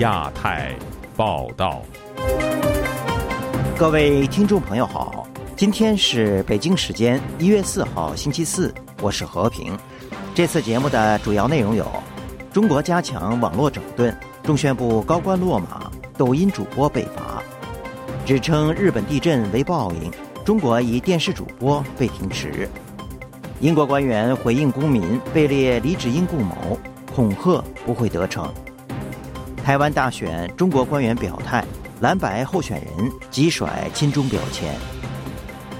亚太报道。各位听众朋友好，今天是北京时间一月四号星期四，我是和平。这次节目的主要内容有：中国加强网络整顿，中宣部高官落马，抖音主播被罚；指称日本地震为报应，中国一电视主播被停职；英国官员回应公民被列离职因故谋，恐吓不会得逞；台湾大选，中国官员表态。蓝白候选人急甩亲中标签。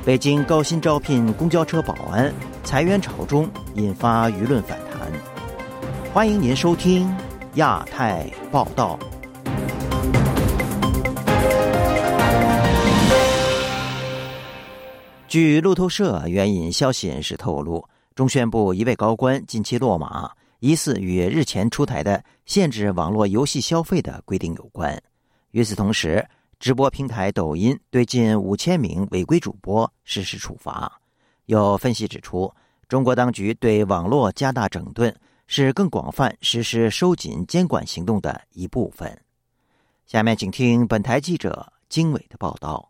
北京高薪招聘公交车保安，裁员潮中引发舆论反弹。欢迎您收听亚太报道。据路透社援引消息人士透露，中宣部一位高官近期落马，疑似与日前出台的限制网络游戏消费的规定有关。与此同时，直播平台抖音对近五千名违规主播实施处罚。有分析指出，中国当局对网络加大整顿，是更广泛实施收紧监管行动的一部分。下面，请听本台记者经纬的报道。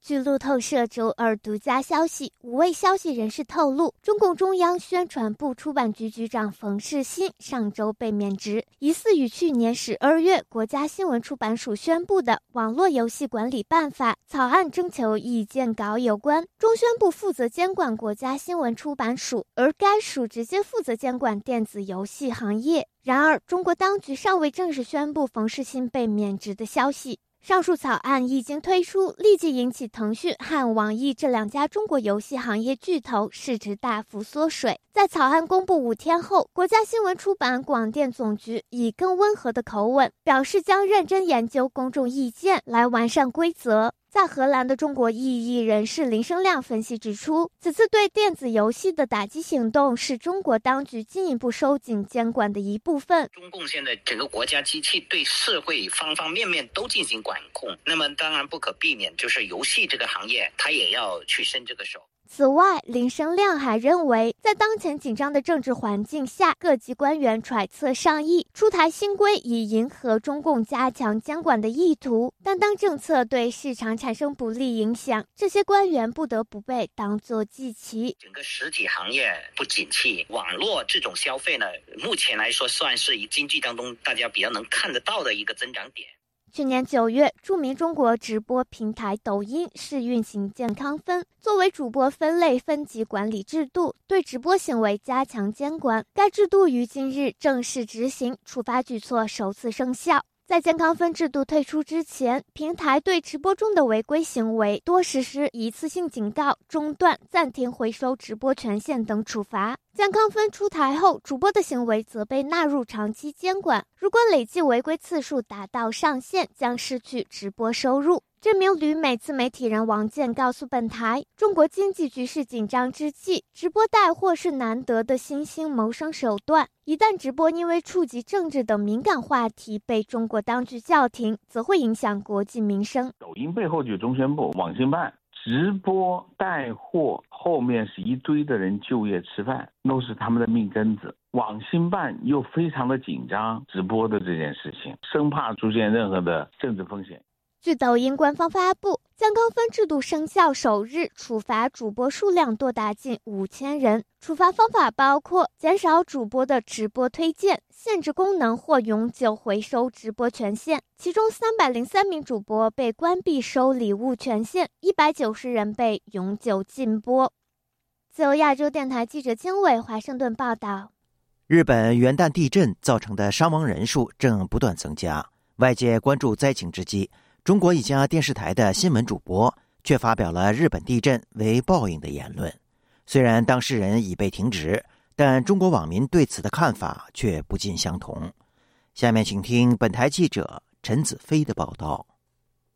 据路透社周二独家消息，五位消息人士透露，中共中央宣传部出版局局长冯世新上周被免职，疑似与去年十二月国家新闻出版署宣布的《网络游戏管理办法》草案征求意见稿有关。中宣部负责监管国家新闻出版署，而该署直接负责监管电子游戏行业。然而，中国当局尚未正式宣布冯世新被免职的消息。上述草案一经推出，立即引起腾讯和网易这两家中国游戏行业巨头市值大幅缩水。在草案公布五天后，国家新闻出版广电总局以更温和的口吻表示，将认真研究公众意见，来完善规则。在荷兰的中国异议人士林生亮分析指出，此次对电子游戏的打击行动是中国当局进一步收紧监管的一部分。中共现在整个国家机器对社会方方面面都进行管控，那么当然不可避免，就是游戏这个行业，它也要去伸这个手。此外，林生亮还认为，在当前紧张的政治环境下，各级官员揣测上意出台新规，以迎合中共加强监管的意图。但当政策对市场产生不利影响，这些官员不得不被当作祭旗。整个实体行业不景气，网络这种消费呢，目前来说算是以经济当中大家比较能看得到的一个增长点。去年九月，著名中国直播平台抖音试运行健康分，作为主播分类分级管理制度，对直播行为加强监管。该制度于今日正式执行，处罚举措首次生效。在健康分制度退出之前，平台对直播中的违规行为多实施一次性警告、中断、暂停回收直播权限等处罚。健康分出台后，主播的行为则被纳入长期监管，如果累计违规次数达到上限，将失去直播收入。这名旅美自媒体人王健告诉本台：“中国经济局势紧张之际，直播带货是难得的新兴谋生手段。一旦直播因为触及政治等敏感话题被中国当局叫停，则会影响国计民生。”抖音背后就有中宣部、网信办，直播带货后面是一堆的人就业吃饭，都是他们的命根子。网信办又非常的紧张直播的这件事情，生怕出现任何的政治风险。据抖音官方发布，将高分制度生效首日，处罚主播数量多达近五千人。处罚方法包括减少主播的直播推荐、限制功能或永久回收直播权限。其中，三百零三名主播被关闭收礼物权限，一百九十人被永久禁播。自由亚洲电台记者经纬华盛顿报道：日本元旦地震造成的伤亡人数正不断增加，外界关注灾情之际。中国一家电视台的新闻主播却发表了日本地震为报应的言论。虽然当事人已被停职，但中国网民对此的看法却不尽相同。下面请听本台记者陈子飞的报道。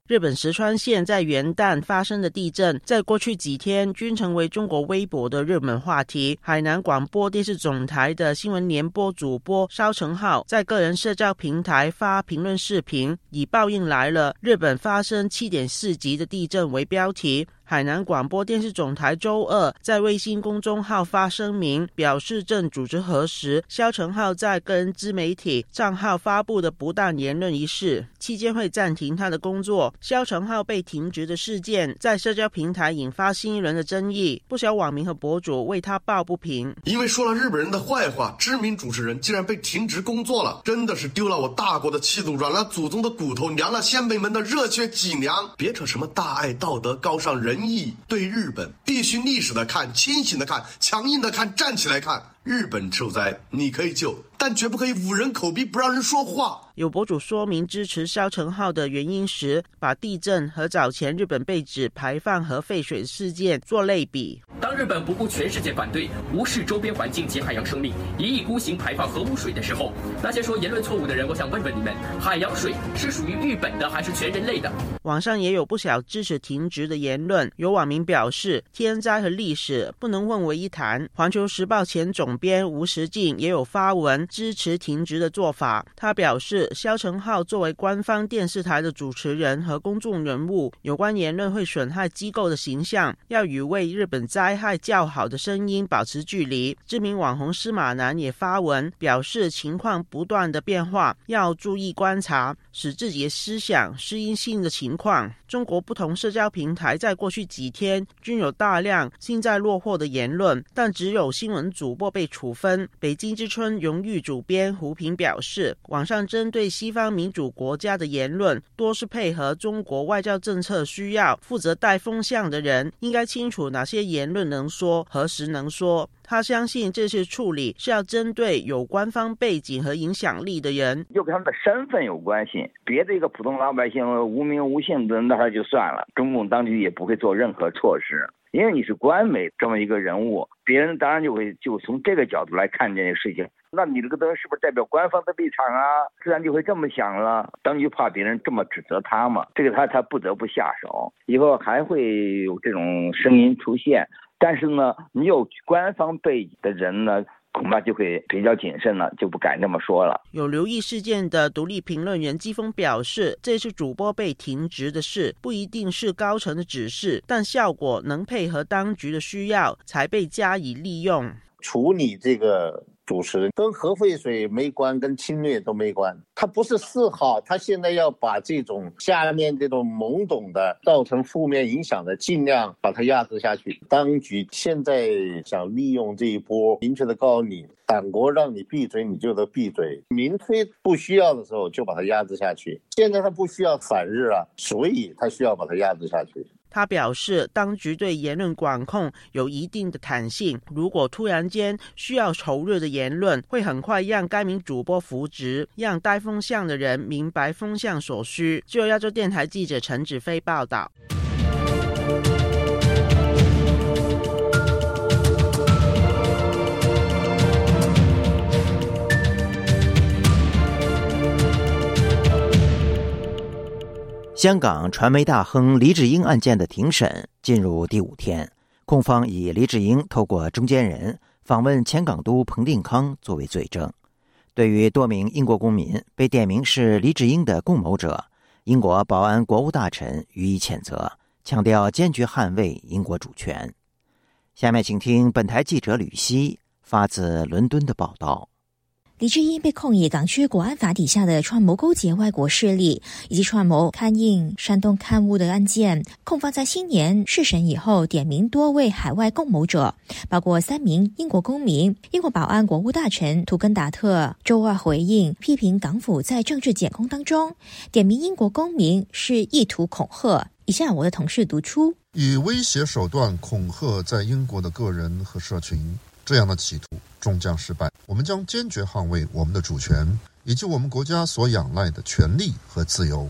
日本石川县在元旦发生的地震，在过去几天均成为中国微博的热门话题。海南广播电视总台的新闻联播主播肖成浩在个人社交平台发评论视频，以“报应来了，日本发生7.4级的地震”为标题，海南广播电视总台周二在卫星公众号发声明，表示正组织核实肖成浩在个人自媒体账号发布的不当言论一事，期间会暂停他的工作。肖成浩被停职的事件在社交平台引发新一轮的争议，不少网民和博主为他抱不平。因为说了日本人的坏话，知名主持人竟然被停职工作了，真的是丢了我大国的气度，软了祖宗的骨头，凉了先辈们的热血脊梁。别扯什么大爱、道德、高尚人、仁。义对日本必须历史的看，清醒的看，强硬的看，站起来看。日本受灾，你可以救，但绝不可以捂人口鼻，不让人说话。有博主说明支持肖成浩的原因时，把地震和早前日本被指排放核废水事件做类比。当日本不顾全世界反对，无视周边环境及海洋生命，一意孤行排放核污水的时候，那些说言论错误的人，我想问问你们：海洋水是属于日本的，还是全人类的？网上也有不少支持停职的言论。有网民表示，天灾和历史不能混为一谈。环球时报前总。总编吴石进也有发文支持停职的做法。他表示，肖成浩作为官方电视台的主持人和公众人物，有关言论会损害机构的形象，要与为日本灾害较好的声音保持距离。知名网红司马南也发文表示，情况不断的变化，要注意观察，使自己的思想适应性的情况。中国不同社交平台在过去几天均有大量幸灾乐祸的言论，但只有新闻主播。被处分。北京之春荣誉主编胡平表示，网上针对西方民主国家的言论，多是配合中国外交政策需要，负责带风向的人应该清楚哪些言论能说，何时能说。他相信这些处理是要针对有官方背景和影响力的人，又跟他们的身份有关系。别的一个普通老百姓无名无姓的，那他就算了，中共当局也不会做任何措施。因为你是官媒这么一个人物，别人当然就会就从这个角度来看这件事情。那你这个东西是不是代表官方的立场啊？自然就会这么想了。当局怕别人这么指责他嘛，这个他他不得不下手。以后还会有这种声音出现，但是呢，你有官方背景的人呢？恐怕就会比较谨慎了，就不敢这么说了。有留意事件的独立评论员季峰表示，这次主播被停职的事不一定是高层的指示，但效果能配合当局的需要，才被加以利用处理这个。主持人跟核废水没关，跟侵略都没关。他不是嗜好，他现在要把这种下面这种懵懂的、造成负面影响的，尽量把它压制下去。当局现在想利用这一波，明确的告诉你，党国让你闭嘴，你就得闭嘴；民推不需要的时候，就把它压制下去。现在他不需要反日了，所以他需要把它压制下去。他表示，当局对言论管控有一定的弹性。如果突然间需要仇日的言论，会很快让该名主播扶植，让带风向的人明白风向所需。就亚洲电台记者陈子飞报道。香港传媒大亨黎智英案件的庭审进入第五天，控方以黎智英透过中间人访问前港督彭定康作为罪证。对于多名英国公民被点名是黎智英的共谋者，英国保安国务大臣予以谴责，强调坚决捍卫英国主权。下面请听本台记者吕希发自伦敦的报道。李智英被控以港区国安法底下的串谋勾结外国势力以及串谋刊印煽动刊物的案件。控方在新年试审以后，点名多位海外共谋者，包括三名英国公民。英国保安国务大臣图根达特周二回应批评港府在政治检控当中点名英国公民是意图恐吓。以下我的同事读出：以威胁手段恐吓在英国的个人和社群。这样的企图终将失败。我们将坚决捍卫我们的主权，以及我们国家所仰赖的权利和自由。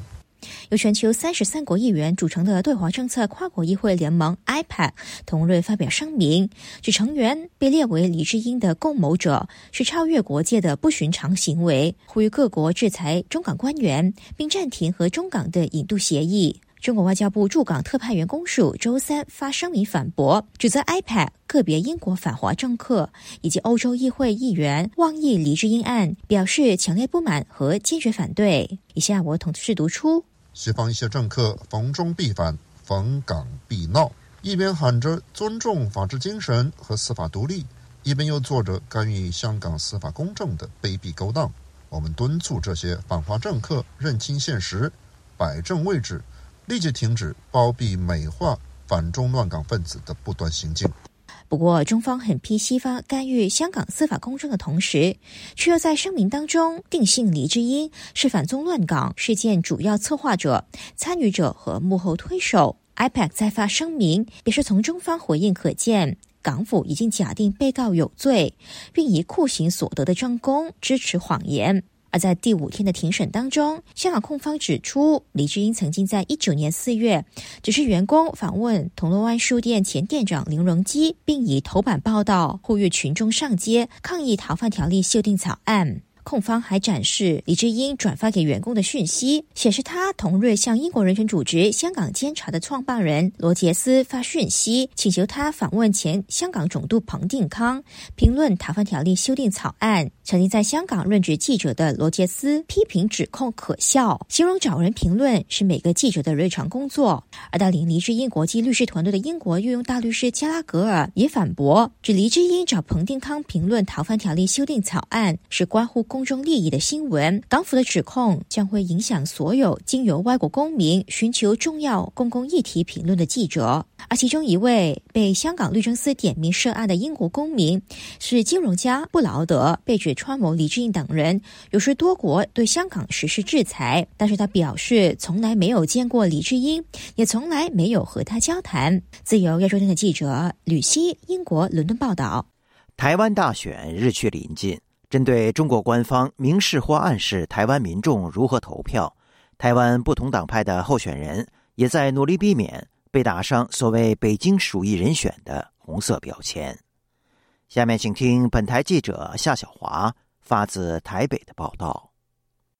由全球三十三国议员组成的对华政策跨国议会联盟 （IPAC） 同日发表声明，指成员被列为李智英的共谋者是超越国界的不寻常行为，呼吁各国制裁中港官员，并暂停和中港的引渡协议。中国外交部驻港特派员公署周三发声明反驳，指责 iPad 个别英国反华政客以及欧洲议会议员妄议李智英案，表示强烈不满和坚决反对。以下我统治读出：西方一些政客逢中必反，逢港必闹，一边喊着尊重法治精神和司法独立，一边又做着干预香港司法公正的卑鄙勾当。我们敦促这些反华政客认清现实，摆正位置，立即停止包庇美化反中乱港分子的不端行径。不过，中方狠批西方干预香港司法公正的同时，却又在声明当中定性黎智英是反中乱港事件主要策划者、参与者和幕后推手。IPAC 再发声明，也是从中方回应可见，港府已经假定被告有罪，并以酷刑所得的证供支持谎言。而在第五天的庭审当中，香港控方指出，李志英曾经在一九年四月指示员工访问铜锣湾书店前店长林荣基，并以头版报道呼吁群众上街抗议逃犯条例修订草案。控方还展示李智英转发给员工的讯息，显示他同日向英国人权组织香港监察的创办人罗杰斯发讯息，请求他访问前香港总督彭定康，评论逃犯条例修订草案。曾经在香港任职记者的罗杰斯批评指控可笑，形容找人评论是每个记者的日常工作。而带领黎智英国际律师团队的英国御用大律师加拉格尔也反驳，指黎智英找彭定康评论逃犯条例修订草案是关乎。公众利益的新闻，港府的指控将会影响所有经由外国公民寻求重要公共议题评论的记者。而其中一位被香港律政司点名涉案的英国公民是金融家布劳德，被指串谋李志英等人，有时多国对香港实施制裁。但是他表示从来没有见过李志英，也从来没有和他交谈。自由亚洲电台记者吕希，英国伦敦报道。台湾大选日趋临近。针对中国官方明示或暗示台湾民众如何投票，台湾不同党派的候选人也在努力避免被打上所谓“北京鼠疫人选”的红色标签。下面请听本台记者夏小华发自台北的报道。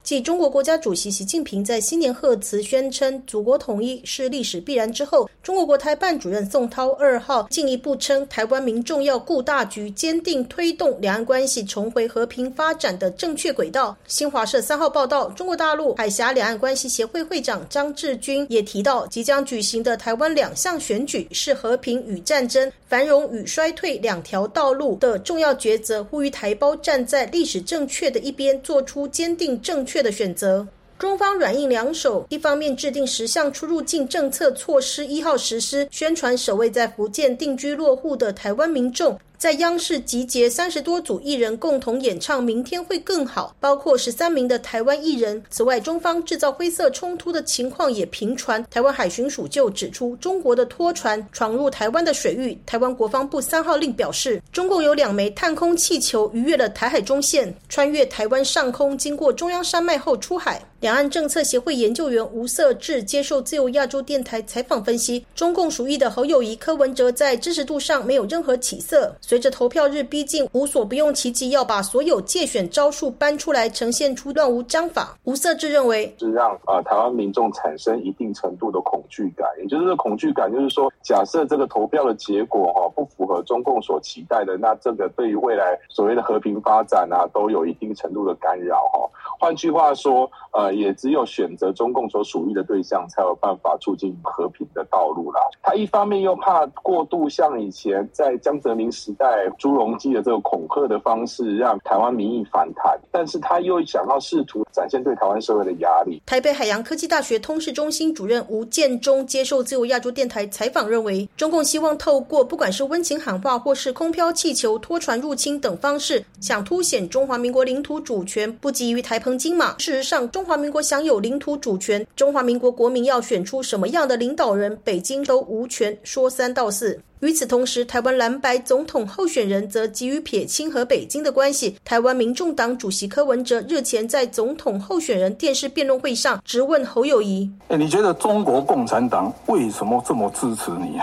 继中国国家主席习近平在新年贺词宣称“祖国统一是历史必然”之后，中国国台办主任宋涛二号进一步称，台湾民众要顾大局，坚定推动两岸关系重回和平发展的正确轨道。新华社三号报道，中国大陆海峡两岸关系协会会长张志军也提到，即将举行的台湾两项选举是和平与战争、繁荣与衰退两条道路的重要抉择，呼吁台胞站在历史正确的一边，做出坚定正确。确的选择，中方软硬两手，一方面制定十项出入境政策措施一号实施，宣传首位在福建定居落户的台湾民众。在央视集结三十多组艺人共同演唱《明天会更好》，包括十三名的台湾艺人。此外，中方制造灰色冲突的情况也频传。台湾海巡署就指出，中国的拖船闯入台湾的水域。台湾国防部三号令表示，中共有两枚探空气球逾越了台海中线，穿越台湾上空，经过中央山脉后出海。两岸政策协会研究员吴色志接受自由亚洲电台采访分析，中共属意的侯友谊、柯文哲在支持度上没有任何起色。随着投票日逼近，无所不用其极，要把所有借选招数搬出来，呈现出乱无章法。吴色志认为，是让啊台湾民众产生一定程度的恐惧感，也就是恐惧感，就是说，假设这个投票的结果哈不符合中共所期待的，那这个对于未来所谓的和平发展啊，都有一定程度的干扰哈。换句话说，呃。也只有选择中共所属意的对象，才有办法促进和平的道路啦。他一方面又怕过度像以前在江泽民时代代朱镕基的这个恐吓的方式，让台湾民意反弹，但是他又想要试图展现对台湾社会的压力。台北海洋科技大学通识中心主任吴建中接受自由亚洲电台采访认为，中共希望透过不管是温情喊话，或是空飘气球、拖船入侵等方式，想凸显中华民国领土主权不急于台澎金马。事实上，中华。民国享有领土主权，中华民国国民要选出什么样的领导人，北京都无权说三道四。与此同时，台湾蓝白总统候选人则急于撇清和北京的关系。台湾民众党主席柯文哲日前在总统候选人电视辩论会上直问侯友谊：“哎，你觉得中国共产党为什么这么支持你？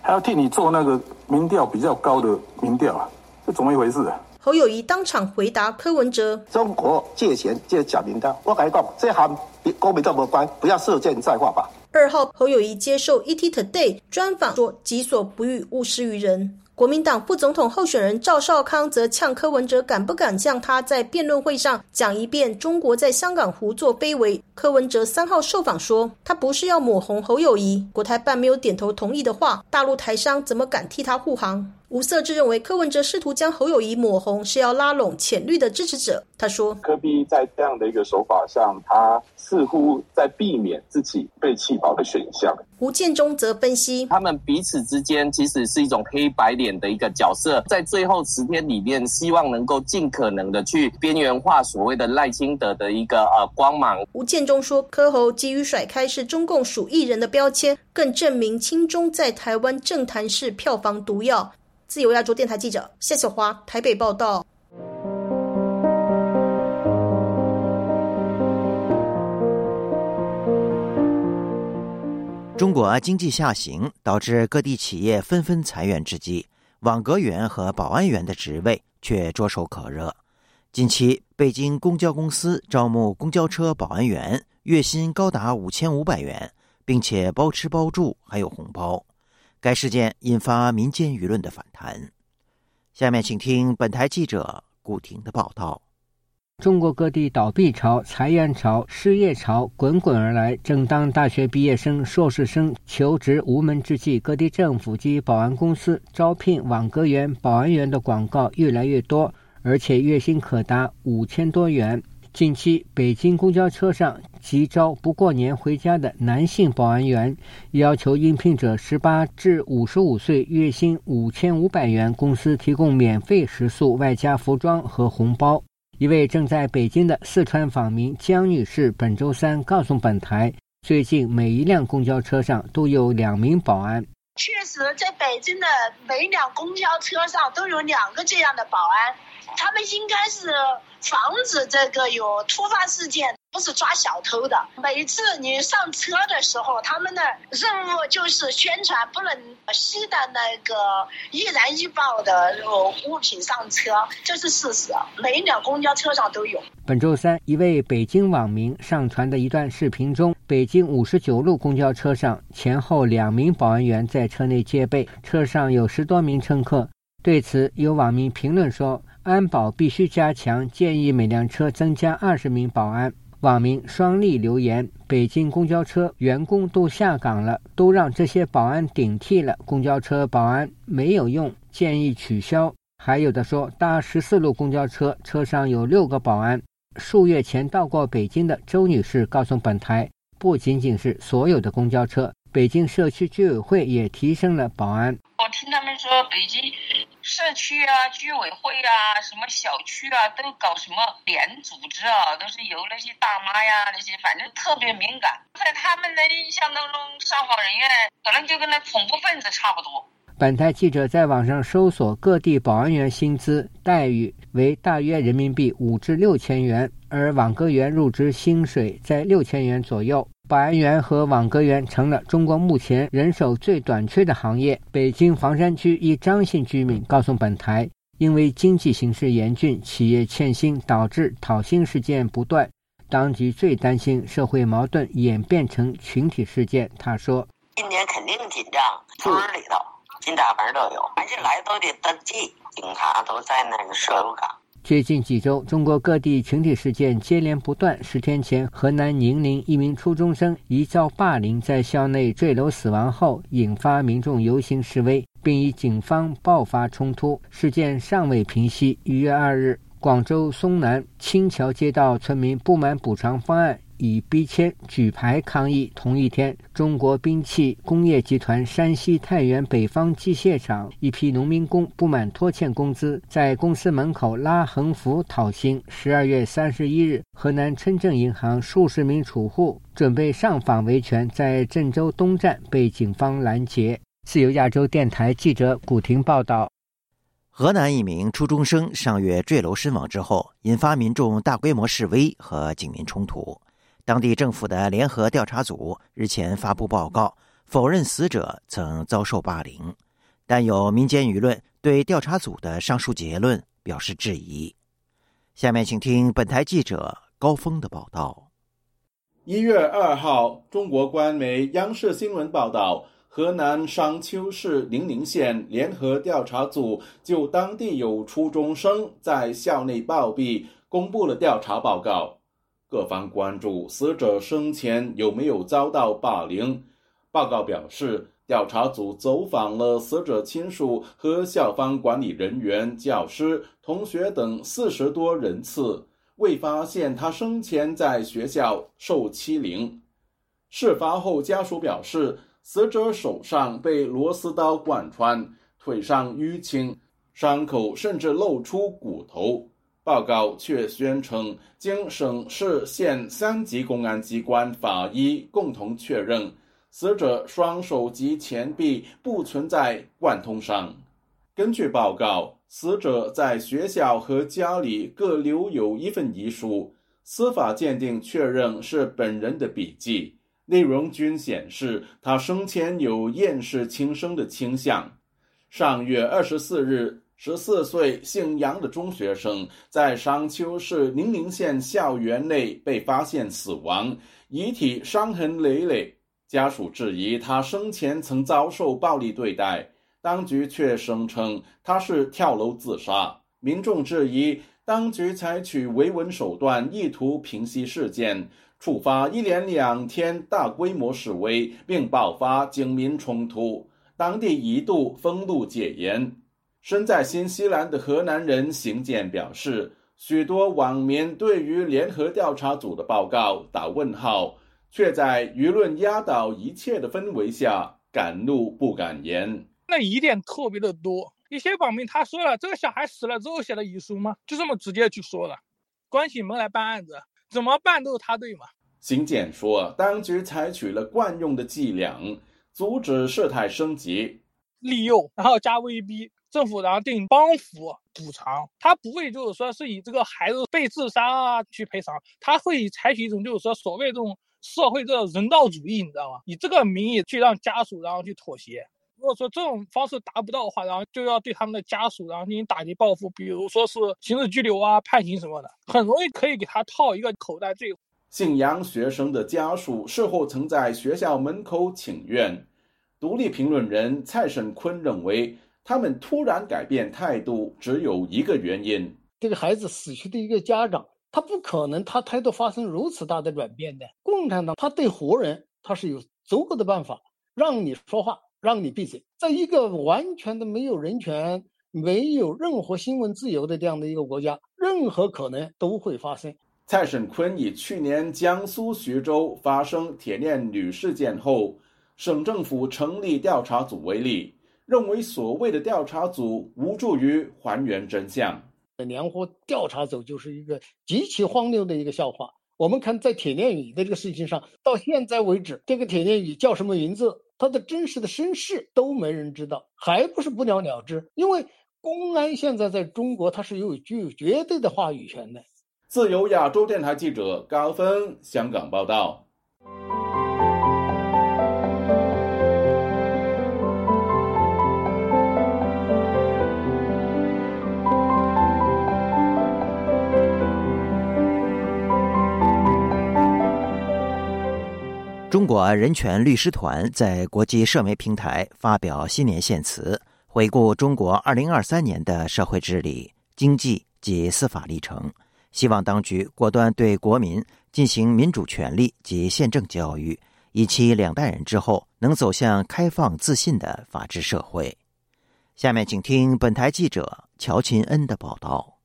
还要替你做那个民调比较高的民调啊？这怎么一回事啊？”侯友谊当场回答柯文哲：“中国借钱借假名单，我跟你讲，这和国民党无关，不要射箭再画吧。”二号，侯友谊接受 ET Today 专访说：“己所不欲，勿施于人。”国民党副总统候选人赵少康则呛柯文哲敢不敢向他在辩论会上讲一遍中国在香港胡作非为。柯文哲三号受访说，他不是要抹红侯友谊，国台办没有点头同意的话，大陆台商怎么敢替他护航？吴色志认为柯文哲试图将侯友谊抹红，是要拉拢浅绿的支持者。他说，柯比在这样的一个手法上，他似乎在避免自己被弃保的选项。吴建中则分析，他们彼此之间其实是一种黑白脸的一个角色，在最后十天里面，希望能够尽可能的去边缘化所谓的赖清德的一个呃光芒。吴建中说，柯侯急于甩开是中共属艺人的标签，更证明清中在台湾政坛是票房毒药。自由亚洲电台记者谢小华台北报道。中国经济下行导致各地企业纷纷裁员之际，网格员和保安员的职位却炙手可热。近期，北京公交公司招募公交车保安员，月薪高达五千五百元，并且包吃包住，还有红包。该事件引发民间舆论的反弹。下面请听本台记者顾婷的报道：中国各地倒闭潮、裁员潮、失业潮滚滚而来。正当大学毕业生、硕士生求职无门之际，各地政府及保安公司招聘网格员、保安员的广告越来越多，而且月薪可达五千多元。近期，北京公交车上急招不过年回家的男性保安员，要求应聘者十八至五十五岁，月薪五千五百元，公司提供免费食宿，外加服装和红包。一位正在北京的四川访民江女士本周三告诉本台，最近每一辆公交车上都有两名保安。确实，在北京的每辆公交车上都有两个这样的保安，他们应该是。防止这个有突发事件，不是抓小偷的。每次你上车的时候，他们的任务就是宣传不能携带那个易燃易爆的物品上车，这是事实。每一辆公交车上都有。本周三，一位北京网民上传的一段视频中，北京五十九路公交车上前后两名保安员在车内戒备，车上有十多名乘客。对此，有网民评论说。安保必须加强，建议每辆车增加二十名保安。网民双立留言：北京公交车员工都下岗了，都让这些保安顶替了。公交车保安没有用，建议取消。还有的说，搭十四路公交车，车上有六个保安。数月前到过北京的周女士告诉本台，不仅仅是所有的公交车，北京社区居委会也提升了保安。我听他们说，北京。社区啊，居委会啊，什么小区啊，都搞什么联组织啊，都是由那些大妈呀，那些反正特别敏感，在他们的印象当中，上访人员可能就跟那恐怖分子差不多。本台记者在网上搜索各地保安员薪资待遇为大约人民币五至六千元，而网格员入职薪水在六千元左右。保安员和网格员成了中国目前人手最短缺的行业。北京房山区一张姓居民告诉本台，因为经济形势严峻，企业欠薪导致讨薪事件不断，当局最担心社会矛盾演变成群体事件。他说：“今年肯定紧张，村里头、进大门都有，凡是来都得登记，警察都在那个设入岗。”最近几周，中国各地群体事件接连不断。十天前，河南宁陵一名初中生疑遭霸凌，在校内坠楼死亡后，引发民众游行示威，并与警方爆发冲突，事件尚未平息。一月二日，广州松南青桥街道村民不满补偿方案。以逼迁举牌抗议。同一天，中国兵器工业集团山西太原北方机械厂一批农民工不满拖欠工资，在公司门口拉横幅讨薪。十二月三十一日，河南村镇银行数十名储户准备上访维权，在郑州东站被警方拦截。自由亚洲电台记者古婷报道：河南一名初中生上月坠楼身亡之后，引发民众大规模示威和警民冲突。当地政府的联合调查组日前发布报告，否认死者曾遭受霸凌，但有民间舆论对调查组的上述结论表示质疑。下面请听本台记者高峰的报道。一月二号，中国官媒央视新闻报道。河南商丘市宁陵县联合调查组就当地有初中生在校内暴毙，公布了调查报告。各方关注死者生前有没有遭到霸凌。报告表示，调查组走访了死者亲属和校方管理人员、教师、同学等四十多人次，未发现他生前在学校受欺凌。事发后，家属表示。死者手上被螺丝刀贯穿，腿上淤青，伤口甚至露出骨头。报告却宣称，经省市县三级公安机关法医共同确认，死者双手及前臂不存在贯通伤。根据报告，死者在学校和家里各留有一份遗书，司法鉴定确认是本人的笔记。内容均显示他生前有厌世轻生的倾向。上月二十四日，十四岁姓杨的中学生在商丘市宁陵县校园内被发现死亡，遗体伤痕累累。家属质疑他生前曾遭受暴力对待，当局却声称他是跳楼自杀。民众质疑当局采取维稳手段，意图平息事件。触发一连两天大规模示威，并爆发警民冲突，当地一度封路戒严。身在新西兰的河南人邢健表示，许多网民对于联合调查组的报告打问号，却在舆论压倒一切的氛围下敢怒不敢言。那疑点特别的多，一些网民他说了，这个小孩死了之后写的遗书吗？就这么直接去说了，关起门来办案子。怎么办都是他对嘛？邢健说，当局采取了惯用的伎俩，阻止事态升级，利诱，然后加威逼政府，然后定帮扶补偿。他不会就是说是以这个孩子被自杀啊去赔偿，他会采取一种就是说所谓这种社会这人道主义，你知道吗？以这个名义去让家属然后去妥协。如果说这种方式达不到的话，然后就要对他们的家属然后进行打击报复，比如说是刑事拘留啊、判刑什么的，很容易可以给他套一个口袋罪。姓杨学生的家属事后曾在学校门口请愿。独立评论人蔡沈坤认为，他们突然改变态度只有一个原因：这个孩子死去的一个家长，他不可能他态度发生如此大的转变的。共产党他对活人他是有足够的办法让你说话。让你闭嘴，在一个完全的没有人权、没有任何新闻自由的这样的一个国家，任何可能都会发生。蔡沈坤以去年江苏徐州发生铁链女事件后，省政府成立调查组为例，认为所谓的调查组无助于还原真相。联合调查组就是一个极其荒谬的一个笑话。我们看在铁链女的这个事情上，到现在为止，这个铁链女叫什么名字？他的真实的身世都没人知道，还不是不了了之？因为公安现在在中国，它是有具有绝对的话语权的。自由亚洲电台记者高峰香港报道。中国人权律师团在国际社媒平台发表新年献词，回顾中国2023年的社会治理、经济及司法历程，希望当局果断对国民进行民主权利及宪政教育，以期两代人之后能走向开放自信的法治社会。下面请听本台记者乔琴恩的报道。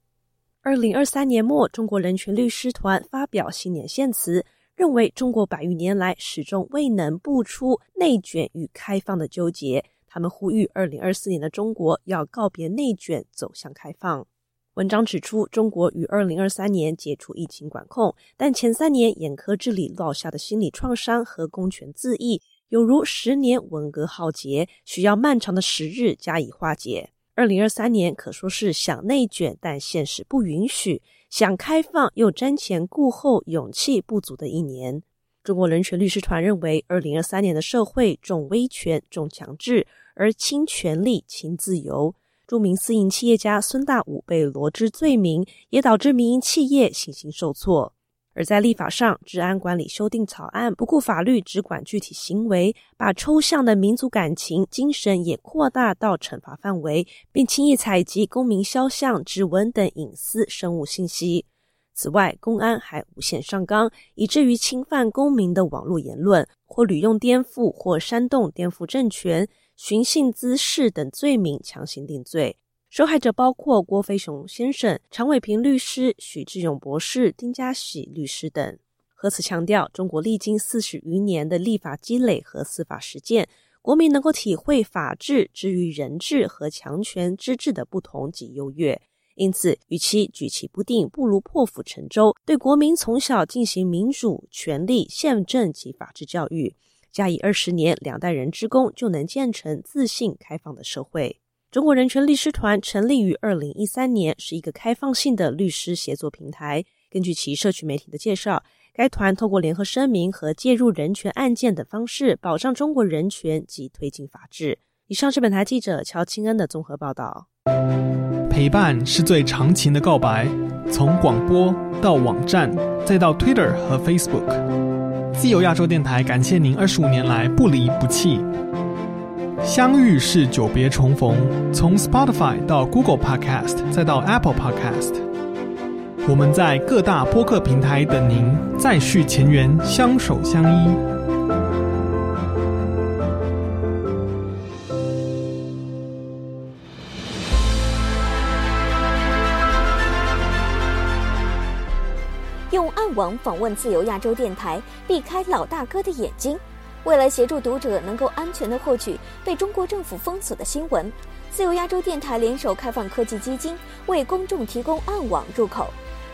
二零二三年末，中国人权律师团发表新年献词。认为中国百余年来始终未能步出内卷与开放的纠结，他们呼吁二零二四年的中国要告别内卷，走向开放。文章指出，中国于二零二三年解除疫情管控，但前三年严苛治理落下的心理创伤和公权自缢，犹如十年文革浩劫，需要漫长的时日加以化解。二零二三年可说是想内卷，但现实不允许。想开放又瞻前顾后、勇气不足的一年。中国人权律师团认为，二零二三年的社会重威权、重强制，而轻权利、轻自由。著名私营企业家孙大武被罗织罪名，也导致民营企业信心受挫。而在立法上，治安管理修订草案不顾法律，只管具体行为，把抽象的民族感情、精神也扩大到惩罚范围，并轻易采集公民肖像、指纹等隐私生物信息。此外，公安还无限上纲，以至于侵犯公民的网络言论，或屡用颠覆或煽动颠覆政权、寻衅滋事等罪名强行定罪。受害者包括郭飞雄先生、常伟平律师、许志勇博士、丁家喜律师等。何此强调，中国历经四十余年的立法积累和司法实践，国民能够体会法治之于人治和强权之治的不同及优越。因此，与其举棋不定，不如破釜沉舟，对国民从小进行民主、权利、宪政及法治教育，加以二十年、两代人之功，就能建成自信、开放的社会。中国人权律师团成立于二零一三年，是一个开放性的律师协作平台。根据其社区媒体的介绍，该团透过联合声明和介入人权案件等方式，保障中国人权及推进法治。以上是本台记者乔清恩的综合报道。陪伴是最长情的告白，从广播到网站，再到 Twitter 和 Facebook，自由亚洲电台感谢您二十五年来不离不弃。相遇是久别重逢，从 Spotify 到 Google Podcast，再到 Apple Podcast，我们在各大播客平台等您，再续前缘，相守相依。用暗网访问自由亚洲电台，避开老大哥的眼睛。为了协助读者能够安全地获取被中国政府封锁的新闻，自由亚洲电台联手开放科技基金为公众提供暗网入口。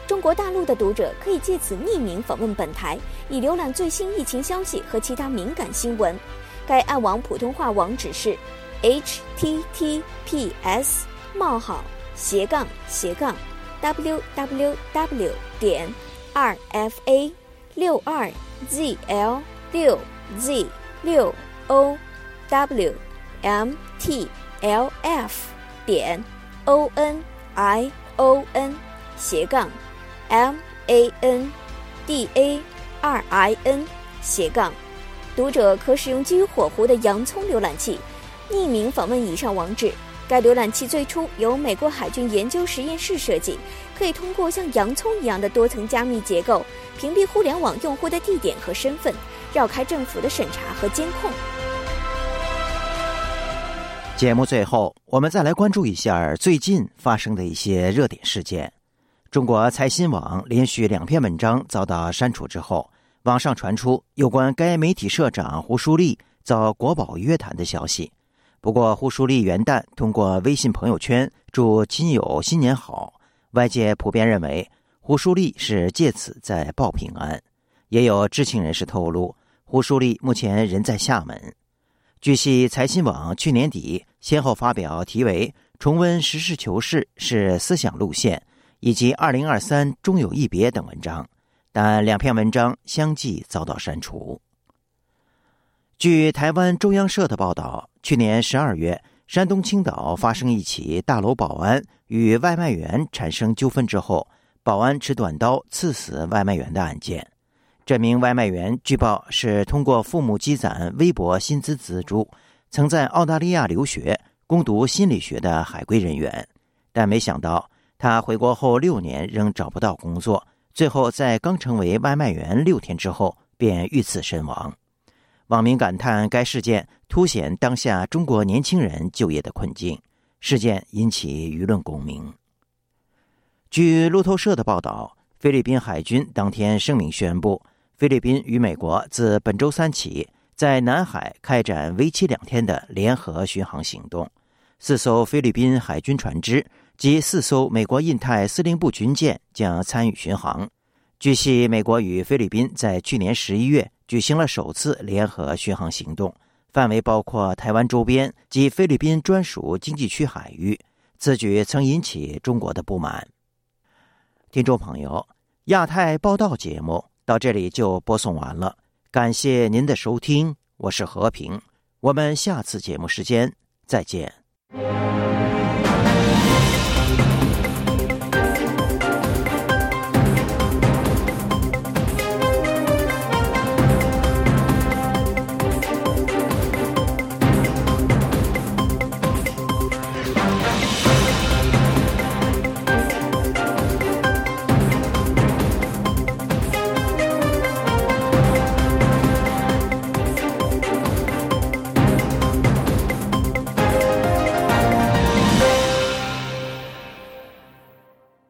中国大陆的读者可以借此匿名访问本台，以浏览最新疫情消息和其他敏感新闻。该暗网普通话网址是 h t t p s 冒号斜杠斜杠 w w w 点 r f a 六二 z l 六。Z 六 o w m t l f 点 o n i o n 斜杠 m a n d a r i n 斜杠，读者可使用基于火狐的洋葱浏览器，匿名访问以上网址。该浏览器最初由美国海军研究实验室设计，可以通过像洋葱一样的多层加密结构，屏蔽互联网用户的地点和身份。绕开政府的审查和监控。节目最后，我们再来关注一下最近发生的一些热点事件。中国财新网连续两篇文章遭到删除之后，网上传出有关该媒体社长胡舒立遭国宝约谈的消息。不过，胡舒立元旦通过微信朋友圈祝亲友新年好，外界普遍认为胡舒立是借此在报平安。也有知情人士透露，胡舒立目前人在厦门。据悉，财新网去年底先后发表题为《重温实事求是是思想路线》以及《二零二三终有一别》等文章，但两篇文章相继遭到删除。据台湾中央社的报道，去年十二月，山东青岛发生一起大楼保安与外卖员产生纠纷之后，保安持短刀刺死外卖员的案件。这名外卖员据报是通过父母积攒微薄薪资资助，曾在澳大利亚留学攻读心理学的海归人员，但没想到他回国后六年仍找不到工作，最后在刚成为外卖员六天之后便遇刺身亡。网民感叹该事件凸显当下中国年轻人就业的困境，事件引起舆论共鸣。据路透社的报道，菲律宾海军当天声明宣布。菲律宾与美国自本周三起在南海开展为期两天的联合巡航行动，四艘菲律宾海军船只及四艘美国印太司令部军舰将参与巡航。据悉，美国与菲律宾在去年十一月举行了首次联合巡航行动，范围包括台湾周边及菲律宾专属经济区海域。此举曾引起中国的不满。听众朋友，亚太报道节目。到这里就播送完了，感谢您的收听，我是和平，我们下次节目时间再见。